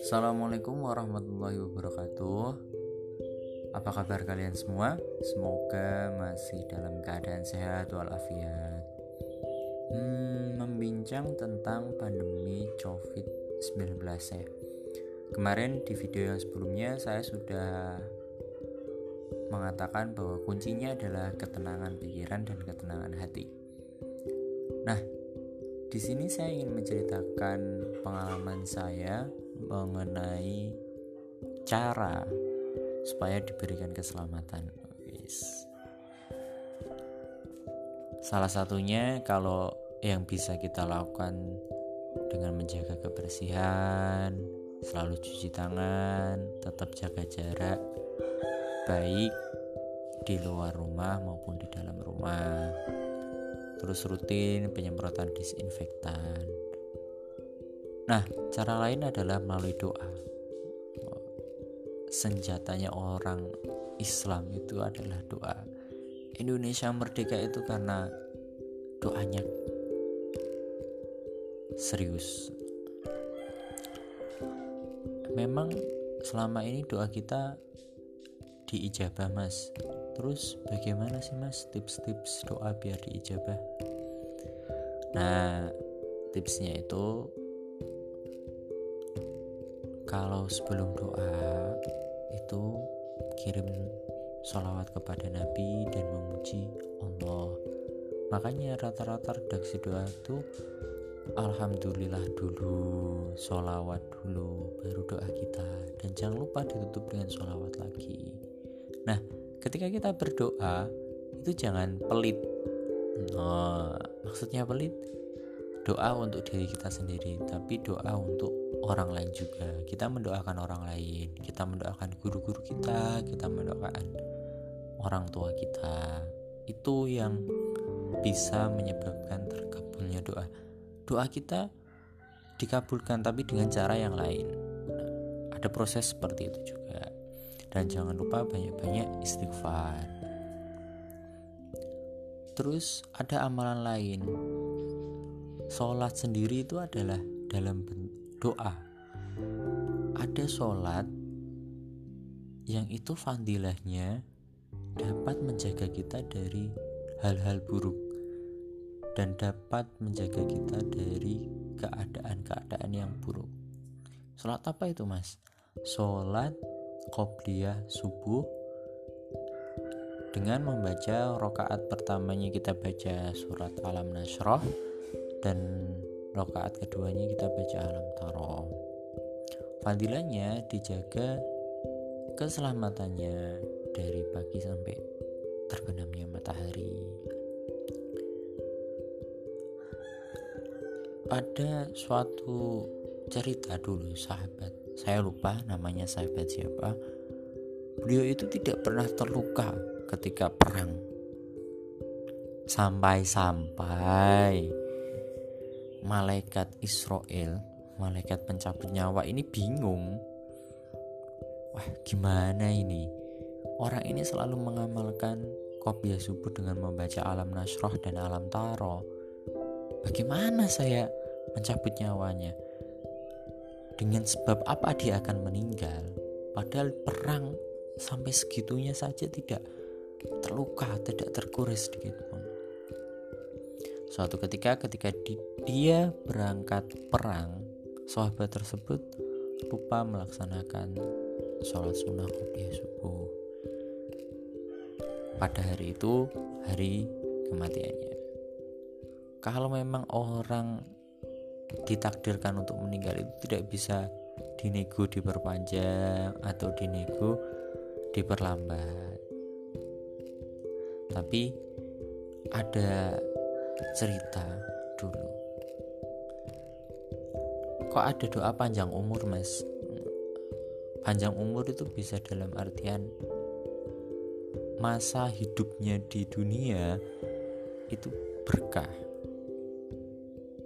Assalamualaikum warahmatullahi wabarakatuh Apa kabar kalian semua? Semoga masih dalam keadaan sehat walafiat hmm, Membincang tentang pandemi COVID-19 ya Kemarin di video yang sebelumnya saya sudah mengatakan bahwa kuncinya adalah ketenangan pikiran dan ketenangan hati. Nah, di sini saya ingin menceritakan pengalaman saya mengenai cara supaya diberikan keselamatan. Salah satunya kalau yang bisa kita lakukan dengan menjaga kebersihan, selalu cuci tangan, tetap jaga jarak, baik di luar rumah maupun di dalam rumah. Terus rutin penyemprotan disinfektan. Nah, cara lain adalah melalui doa. Senjatanya orang Islam itu adalah doa. Indonesia merdeka itu karena doanya serius. Memang selama ini doa kita diijabah mas? Terus bagaimana sih mas tips-tips doa biar diijabah? Nah tipsnya itu kalau sebelum doa itu kirim sholawat kepada Nabi dan memuji Allah. Makanya rata-rata redaksi doa itu Alhamdulillah dulu sholawat dulu baru doa kita. Dan jangan lupa ditutup dengan sholawat lagi nah ketika kita berdoa itu jangan pelit. Oh, maksudnya pelit? Doa untuk diri kita sendiri tapi doa untuk orang lain juga. Kita mendoakan orang lain kita mendoakan guru-guru kita kita mendoakan orang tua kita. Itu yang bisa menyebabkan terkabulnya doa. Doa kita dikabulkan tapi dengan cara yang lain. Nah, ada proses seperti itu juga dan jangan lupa banyak-banyak istighfar terus ada amalan lain sholat sendiri itu adalah dalam doa ada sholat yang itu fadilahnya dapat menjaga kita dari hal-hal buruk dan dapat menjaga kita dari keadaan-keadaan yang buruk. Sholat apa itu mas? Sholat qobliyah subuh dengan membaca rokaat pertamanya kita baca surat alam nasroh dan Rokaat keduanya kita baca alam taro. Fadilahnya dijaga keselamatannya dari pagi sampai terbenamnya matahari. Pada suatu cerita dulu sahabat, saya lupa namanya sahabat siapa. Beliau itu tidak pernah terluka ketika perang. Sampai-sampai malaikat Israel, malaikat pencabut nyawa ini bingung. Wah, gimana ini? Orang ini selalu mengamalkan kopiah subuh dengan membaca alam nasroh dan alam taro. Bagaimana saya mencabut nyawanya? Dengan sebab apa dia akan meninggal? Padahal perang sampai segitunya saja tidak terluka, tidak terkuris sedikit pun. Suatu ketika ketika di, dia berangkat perang, sahabat tersebut lupa melaksanakan sholat sunnah qobliyah subuh. Pada hari itu hari kematiannya. Kalau memang orang ditakdirkan untuk meninggal itu tidak bisa dinego diperpanjang atau dinego diperlambat. Tapi ada cerita dulu. Kok ada doa panjang umur mas? Panjang umur itu bisa dalam artian masa hidupnya di dunia itu berkah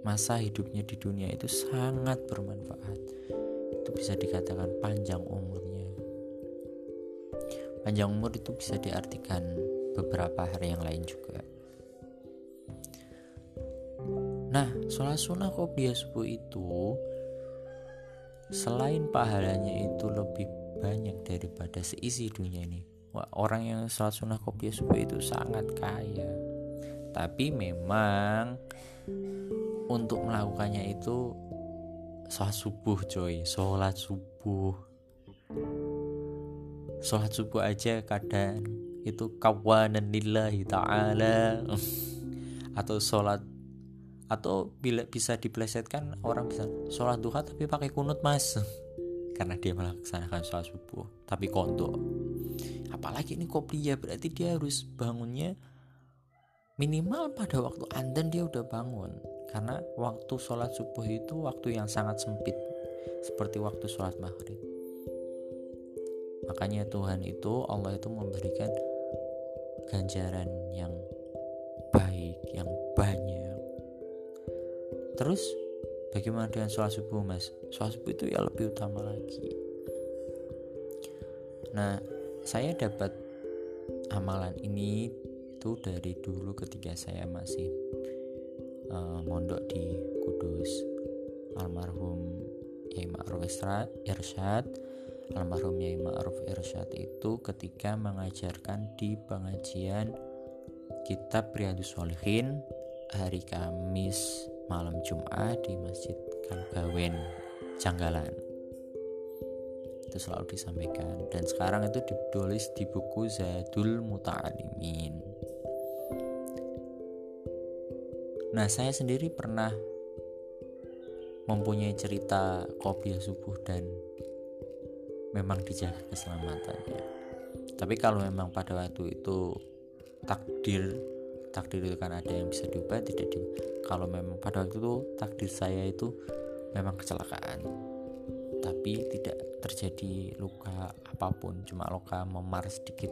masa hidupnya di dunia itu sangat bermanfaat. Itu bisa dikatakan panjang umurnya. Panjang umur itu bisa diartikan beberapa hari yang lain juga. Nah sholat sunnah qobliyah subuh itu selain pahalanya itu lebih banyak daripada seisi dunia ini. Wah, orang yang sholat sunnah qobliyah subuh itu sangat kaya. Tapi memang untuk melakukannya itu sholat subuh coy. Sholat subuh. Sholat subuh aja kadang itu kawanan lillahi ta'ala. Atau sholat atau bila bisa diplesetkan orang bisa sholat duha tapi pakai kunut mas. Karena dia melaksanakan sholat subuh tapi kondo apalagi ini kopiah berarti dia harus bangunnya minimal pada waktu andan dia udah bangun karena waktu sholat subuh itu waktu yang sangat sempit seperti waktu sholat maghrib. Makanya Tuhan itu Allah itu memberikan ganjaran yang baik yang banyak. Terus bagaimana dengan sholat subuh mas? Sholat subuh itu ya lebih utama lagi. Nah saya dapat amalan ini itu dari dulu ketika saya masih uh, mondok di Kudus. Almarhum Yai Ma'ruf Irsyad. Almarhum Yai Ma'ruf Irsyad itu ketika mengajarkan di pengajian kitab Riyadus Solihin hari Kamis malam Jumat di Masjid Kalgawen Janggalan. Itu selalu disampaikan. Dan sekarang itu ditulis di buku Zadul Muta'alimin nah saya sendiri pernah mempunyai cerita kopiah subuh dan memang dijaga keselamatannya. Tapi kalau memang pada waktu itu takdir takdir itu kan ada yang bisa diubah tidak di kalau memang pada waktu itu takdir saya itu memang kecelakaan. Tapi tidak terjadi luka apa pun cuma luka memar sedikit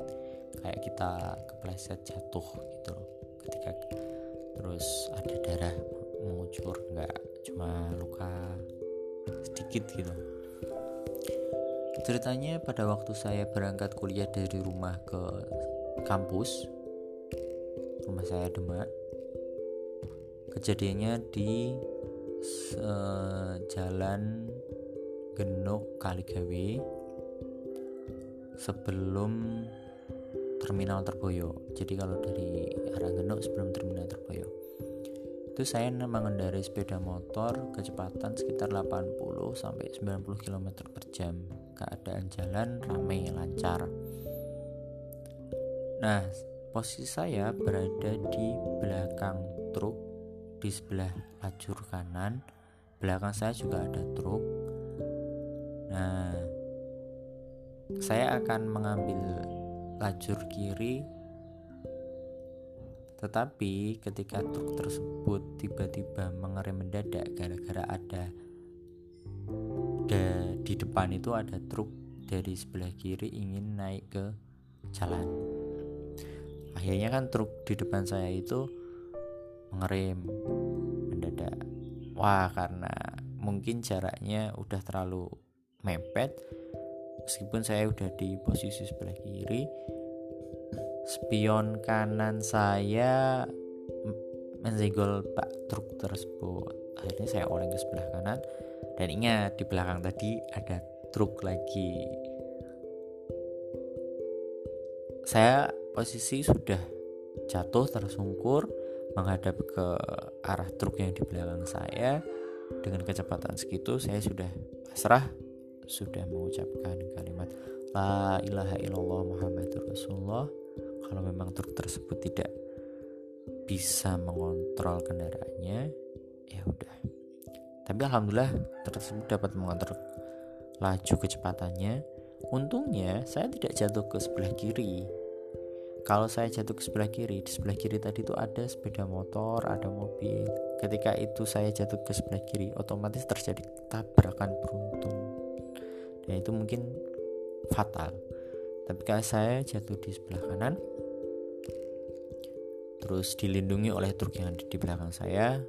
kayak kita kepleset jatuh gitu loh. Ketika terus ada darah mengucur enggak cuma luka sedikit gitu. Ceritanya pada waktu saya berangkat kuliah dari rumah ke kampus rumah saya Demak kejadiannya di uh, jalan Genuk Kaligawe sebelum terminal Terboyo jadi kalau dari arah Genuk sebelum terminal Terboyo itu saya mengendarai sepeda motor kecepatan sekitar 80 sampai 90 km per jam keadaan jalan ramai lancar nah Posisi saya berada di belakang truk di sebelah lajur kanan. Belakang saya juga ada truk. Nah, saya akan mengambil lajur kiri. Tetapi ketika truk tersebut tiba-tiba mengerem mendadak gara-gara ada di depan itu ada truk dari sebelah kiri ingin naik ke jalan. Akhirnya kan truk di depan saya itu mengerem mendadak. Wah karena mungkin jaraknya udah terlalu mepet meskipun saya udah di posisi sebelah kiri spion kanan saya menzenggol bak truk tersebut. Akhirnya saya oleng ke sebelah kanan. Dan ingat di belakang tadi ada truk lagi. Saya posisi sudah jatuh tersungkur menghadap ke arah truk yang di belakang saya. Dengan kecepatan segitu saya sudah pasrah sudah mengucapkan kalimat la ilaha illallah muhammadur rasulullah kalau memang truk tersebut tidak bisa mengontrol kendaraannya ya udah. Tapi alhamdulillah tersebut dapat mengontrol laju kecepatannya. Untungnya saya tidak jatuh ke sebelah kiri. Kalau saya jatuh ke sebelah kiri di sebelah kiri tadi itu ada sepeda motor ada mobil. Ketika itu saya jatuh ke sebelah kiri otomatis terjadi tabrakan beruntun dan itu mungkin fatal kalau saya jatuh di sebelah kanan terus dilindungi oleh truk yang ada di belakang saya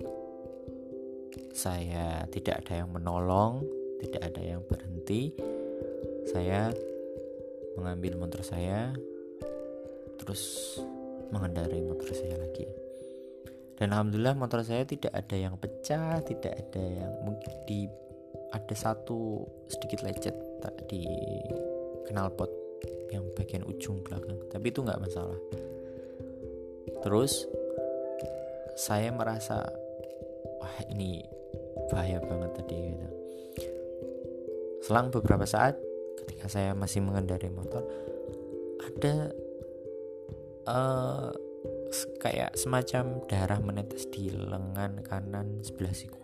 saya tidak ada yang menolong tidak ada yang berhenti. Saya mengambil motor saya terus mengendarai motor saya lagi. Dan alhamdulillah motor saya tidak ada yang pecah tidak ada yang mungkin di ada satu sedikit lecet di knalpot yang bagian ujung belakang. Tapi itu nggak masalah. Terus saya merasa wah ini bahaya banget tadi gitu. Selang beberapa saat ketika saya masih mengendarai motor ada uh, kayak semacam darah menetes di lengan kanan sebelah siku.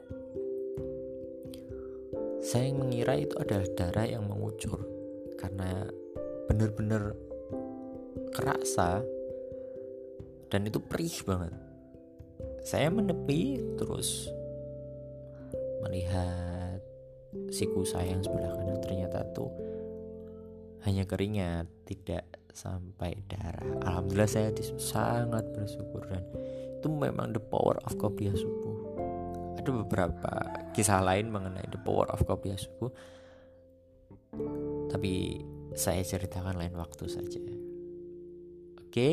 Saya mengira itu adalah darah yang mengucur karena benar-benar kerasa dan itu perih banget. Saya menepi terus melihat siku saya yang sebelah kanan ternyata tuh hanya keringat, tidak sampai darah. Alhamdulillah saya sangat bersyukur dan itu memang the power of kopiah subuh. Ada beberapa kisah lain mengenai the power of kopiah subuh. Tapi saya ceritakan lain waktu saja. Oke. Okay?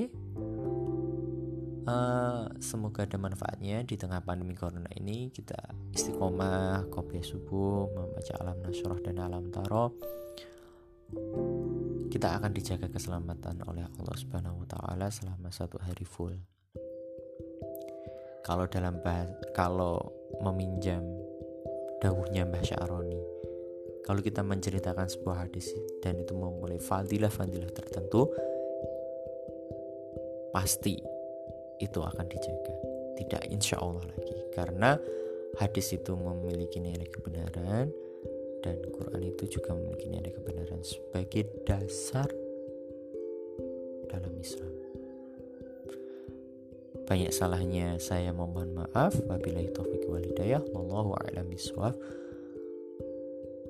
Uh, eh, semoga ada manfaatnya di tengah pandemi corona ini kita istiqomah kopiah subuh membaca alam nasroh dan alam taro kita akan dijaga keselamatan oleh Allah Subhanahu wa taala selama satu hari full. Kalau dalam bahas, kalau meminjam dawuhnya Mbah Syaroni, kalau kita menceritakan sebuah hadis dan itu memulai fadilah-fadilah tertentu, pasti itu akan dijaga. Tidak insya Allah lagi, karena hadis itu memiliki nilai kebenaran, dan Quran itu juga memiliki nilai kebenaran sebagai dasar dalam Islam. Banyak salahnya saya mohon maaf. Wabillahi taufiq walidayah. Wallahu a'lam bishawab.